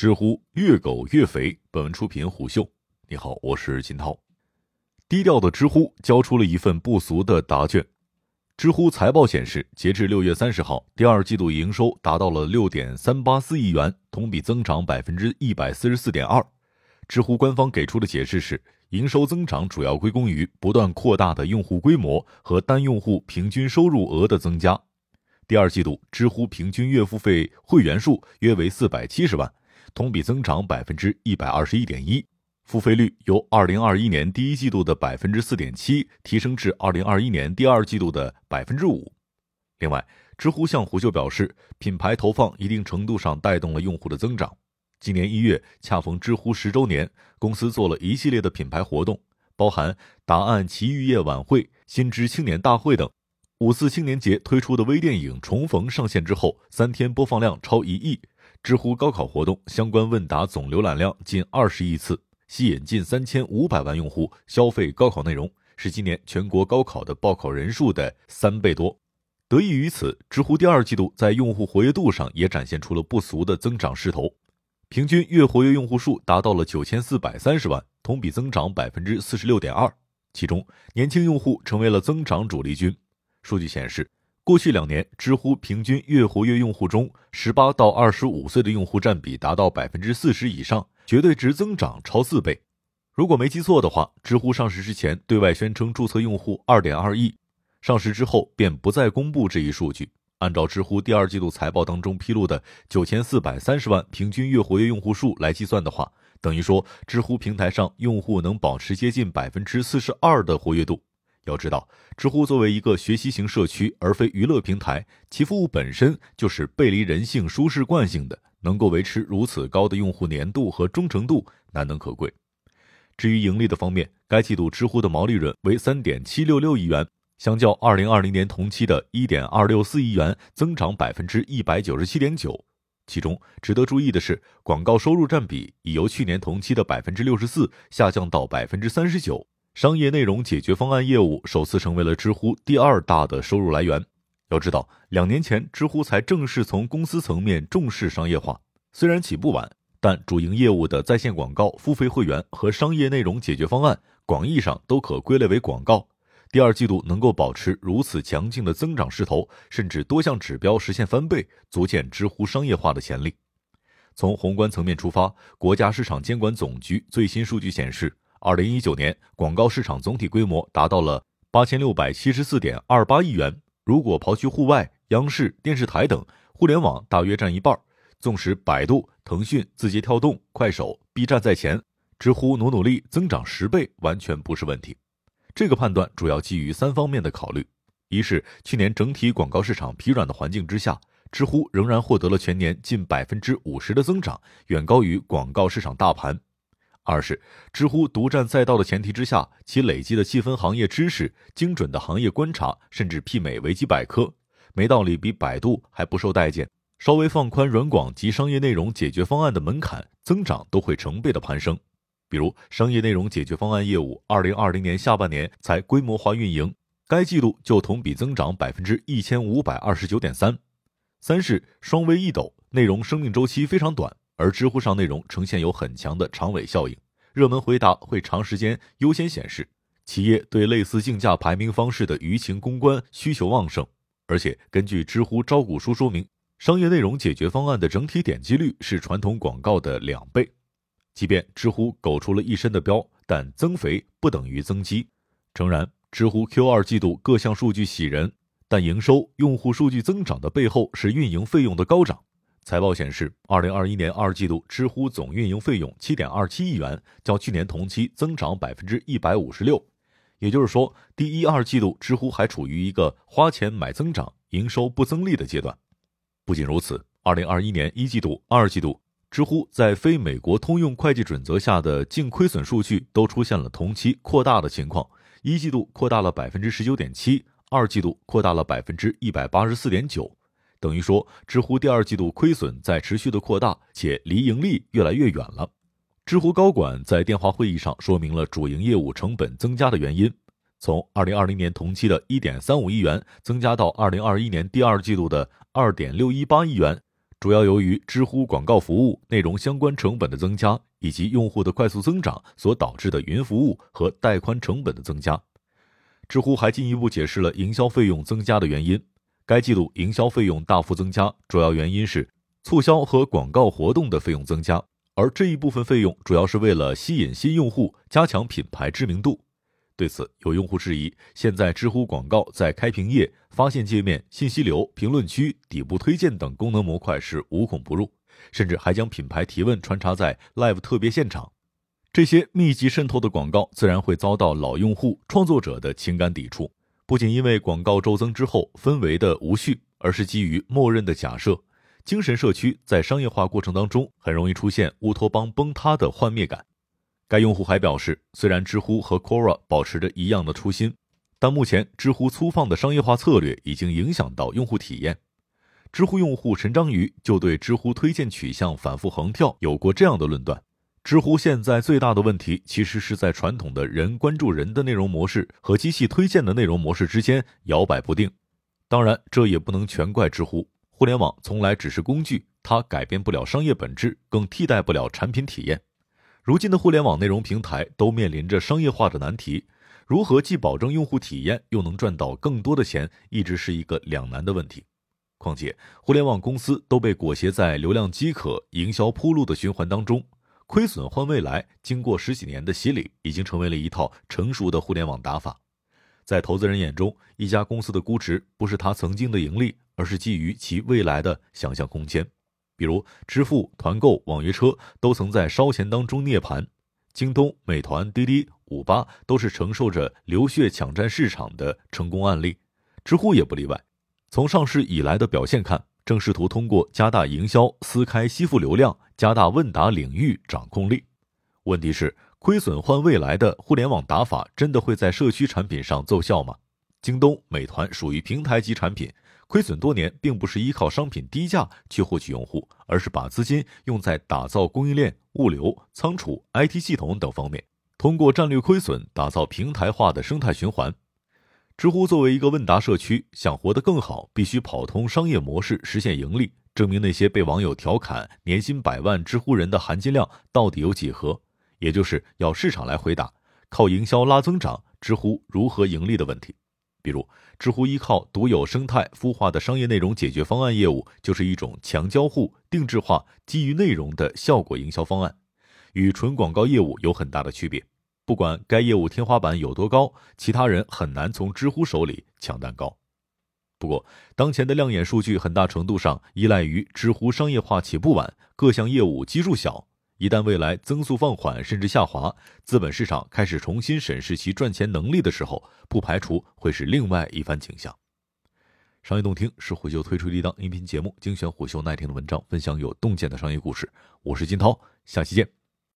知乎越狗越肥。本文出品虎嗅。你好，我是金涛。低调的知乎交出了一份不俗的答卷。知乎财报显示，截至六月三十号，第二季度营收达到了六点三八四亿元，同比增长百分之一百四十四点二。知乎官方给出的解释是，营收增长主要归功于不断扩大的用户规模和单用户平均收入额的增加。第二季度，知乎平均月付费会员数约为四百七十万。同比增长百分之一百二十一点一，付费率由二零二一年第一季度的百分之四点七提升至二零二一年第二季度的百分之五。另外，知乎向虎嗅表示，品牌投放一定程度上带动了用户的增长。今年一月恰逢知乎十周年，公司做了一系列的品牌活动，包含答案奇遇夜晚会、新知青年大会等。五四青年节推出的微电影《重逢》上线之后，三天播放量超一亿。知乎高考活动相关问答总浏览量近二十亿次，吸引近三千五百万用户消费高考内容，是今年全国高考的报考人数的三倍多。得益于此，知乎第二季度在用户活跃度上也展现出了不俗的增长势头，平均月活跃用户数达到了九千四百三十万，同比增长百分之四十六点二。其中，年轻用户成为了增长主力军。数据显示。过去两年，知乎平均月活跃用户中，十八到二十五岁的用户占比达到百分之四十以上，绝对值增长超四倍。如果没记错的话，知乎上市之前对外宣称注册用户二点二亿，上市之后便不再公布这一数据。按照知乎第二季度财报当中披露的九千四百三十万平均月活跃用户数来计算的话，等于说知乎平台上用户能保持接近百分之四十二的活跃度。要知道，知乎作为一个学习型社区而非娱乐平台，其服务本身就是背离人性舒适惯性的，能够维持如此高的用户粘度和忠诚度，难能可贵。至于盈利的方面，该季度知乎的毛利润为三点七六六亿元，相较二零二零年同期的一点二六四亿元，增长百分之一百九十七点九。其中值得注意的是，广告收入占比已由去年同期的百分之六十四下降到百分之三十九。商业内容解决方案业务首次成为了知乎第二大的收入来源。要知道，两年前知乎才正式从公司层面重视商业化，虽然起步晚，但主营业务的在线广告、付费会员和商业内容解决方案，广义上都可归类为广告。第二季度能够保持如此强劲的增长势头，甚至多项指标实现翻倍，足见知乎商业化的潜力。从宏观层面出发，国家市场监管总局最新数据显示。二零一九年广告市场总体规模达到了八千六百七十四点二八亿元。如果刨去户外、央视、电视台等，互联网大约占一半。纵使百度、腾讯、字节跳动、快手、B 站在前，知乎努努力增长十倍完全不是问题。这个判断主要基于三方面的考虑：一是去年整体广告市场疲软的环境之下，知乎仍然获得了全年近百分之五十的增长，远高于广告市场大盘。二是知乎独占赛道的前提之下，其累积的细分行业知识、精准的行业观察，甚至媲美维基百科，没道理比百度还不受待见。稍微放宽软广及商业内容解决方案的门槛，增长都会成倍的攀升。比如商业内容解决方案业务，二零二零年下半年才规模化运营，该季度就同比增长百分之一千五百二十九点三。三是双微一抖，内容生命周期非常短。而知乎上内容呈现有很强的长尾效应，热门回答会长时间优先显示，企业对类似竞价排名方式的舆情公关需求旺盛。而且根据知乎招股书说明，商业内容解决方案的整体点击率是传统广告的两倍。即便知乎苟出了一身的膘，但增肥不等于增肌。诚然，知乎 Q 二季度各项数据喜人，但营收、用户数据增长的背后是运营费用的高涨。财报显示，二零二一年二季度，知乎总运营费用七点二七亿元，较去年同期增长百分之一百五十六。也就是说，第一二季度，知乎还处于一个花钱买增长、营收不增利的阶段。不仅如此，二零二一年一季度、二季度，知乎在非美国通用会计准则下的净亏损数据都出现了同期扩大的情况。一季度扩大了百分之十九点七，二季度扩大了百分之一百八十四点九。等于说，知乎第二季度亏损在持续的扩大，且离盈利越来越远了。知乎高管在电话会议上说明了主营业务成本增加的原因，从二零二零年同期的一点三五亿元增加到二零二一年第二季度的二点六一八亿元，主要由于知乎广告服务内容相关成本的增加，以及用户的快速增长所导致的云服务和带宽成本的增加。知乎还进一步解释了营销费用增加的原因。该季度营销费用大幅增加，主要原因是促销和广告活动的费用增加，而这一部分费用主要是为了吸引新用户，加强品牌知名度。对此，有用户质疑，现在知乎广告在开屏页、发现界面、信息流、评论区、底部推荐等功能模块是无孔不入，甚至还将品牌提问穿插在 Live 特别现场。这些密集渗透的广告，自然会遭到老用户、创作者的情感抵触。不仅因为广告骤增之后氛围的无序，而是基于默认的假设，精神社区在商业化过程当中很容易出现乌托邦崩塌的幻灭感。该用户还表示，虽然知乎和 Quora 保持着一样的初心，但目前知乎粗放的商业化策略已经影响到用户体验。知乎用户陈章鱼就对知乎推荐取向反复横跳有过这样的论断。知乎现在最大的问题，其实是在传统的人关注人的内容模式和机器推荐的内容模式之间摇摆不定。当然，这也不能全怪知乎。互联网从来只是工具，它改变不了商业本质，更替代不了产品体验。如今的互联网内容平台都面临着商业化的难题，如何既保证用户体验，又能赚到更多的钱，一直是一个两难的问题。况且，互联网公司都被裹挟在流量饥渴、营销铺路的循环当中。亏损换未来，经过十几年的洗礼，已经成为了一套成熟的互联网打法。在投资人眼中，一家公司的估值不是它曾经的盈利，而是基于其未来的想象空间。比如，支付、团购、网约车都曾在烧钱当中涅槃，京东、美团、滴滴、五八都是承受着流血抢占市场的成功案例，知乎也不例外。从上市以来的表现看。正试图通过加大营销撕开吸附流量，加大问答领域掌控力。问题是，亏损换未来的互联网打法真的会在社区产品上奏效吗？京东、美团属于平台级产品，亏损多年，并不是依靠商品低价去获取用户，而是把资金用在打造供应链、物流、仓储、IT 系统等方面，通过战略亏损打造平台化的生态循环。知乎作为一个问答社区，想活得更好，必须跑通商业模式，实现盈利，证明那些被网友调侃年薪百万知乎人的含金量到底有几何，也就是要市场来回答靠营销拉增长，知乎如何盈利的问题。比如，知乎依靠独有生态孵化的商业内容解决方案业务，就是一种强交互、定制化、基于内容的效果营销方案，与纯广告业务有很大的区别。不管该业务天花板有多高，其他人很难从知乎手里抢蛋糕。不过，当前的亮眼数据很大程度上依赖于知乎商业化起步晚，各项业务基数小。一旦未来增速放缓甚至下滑，资本市场开始重新审视其赚钱能力的时候，不排除会是另外一番景象。商业洞听是虎嗅推出的一档音频节目，精选虎嗅耐听的文章，分享有洞见的商业故事。我是金涛，下期见。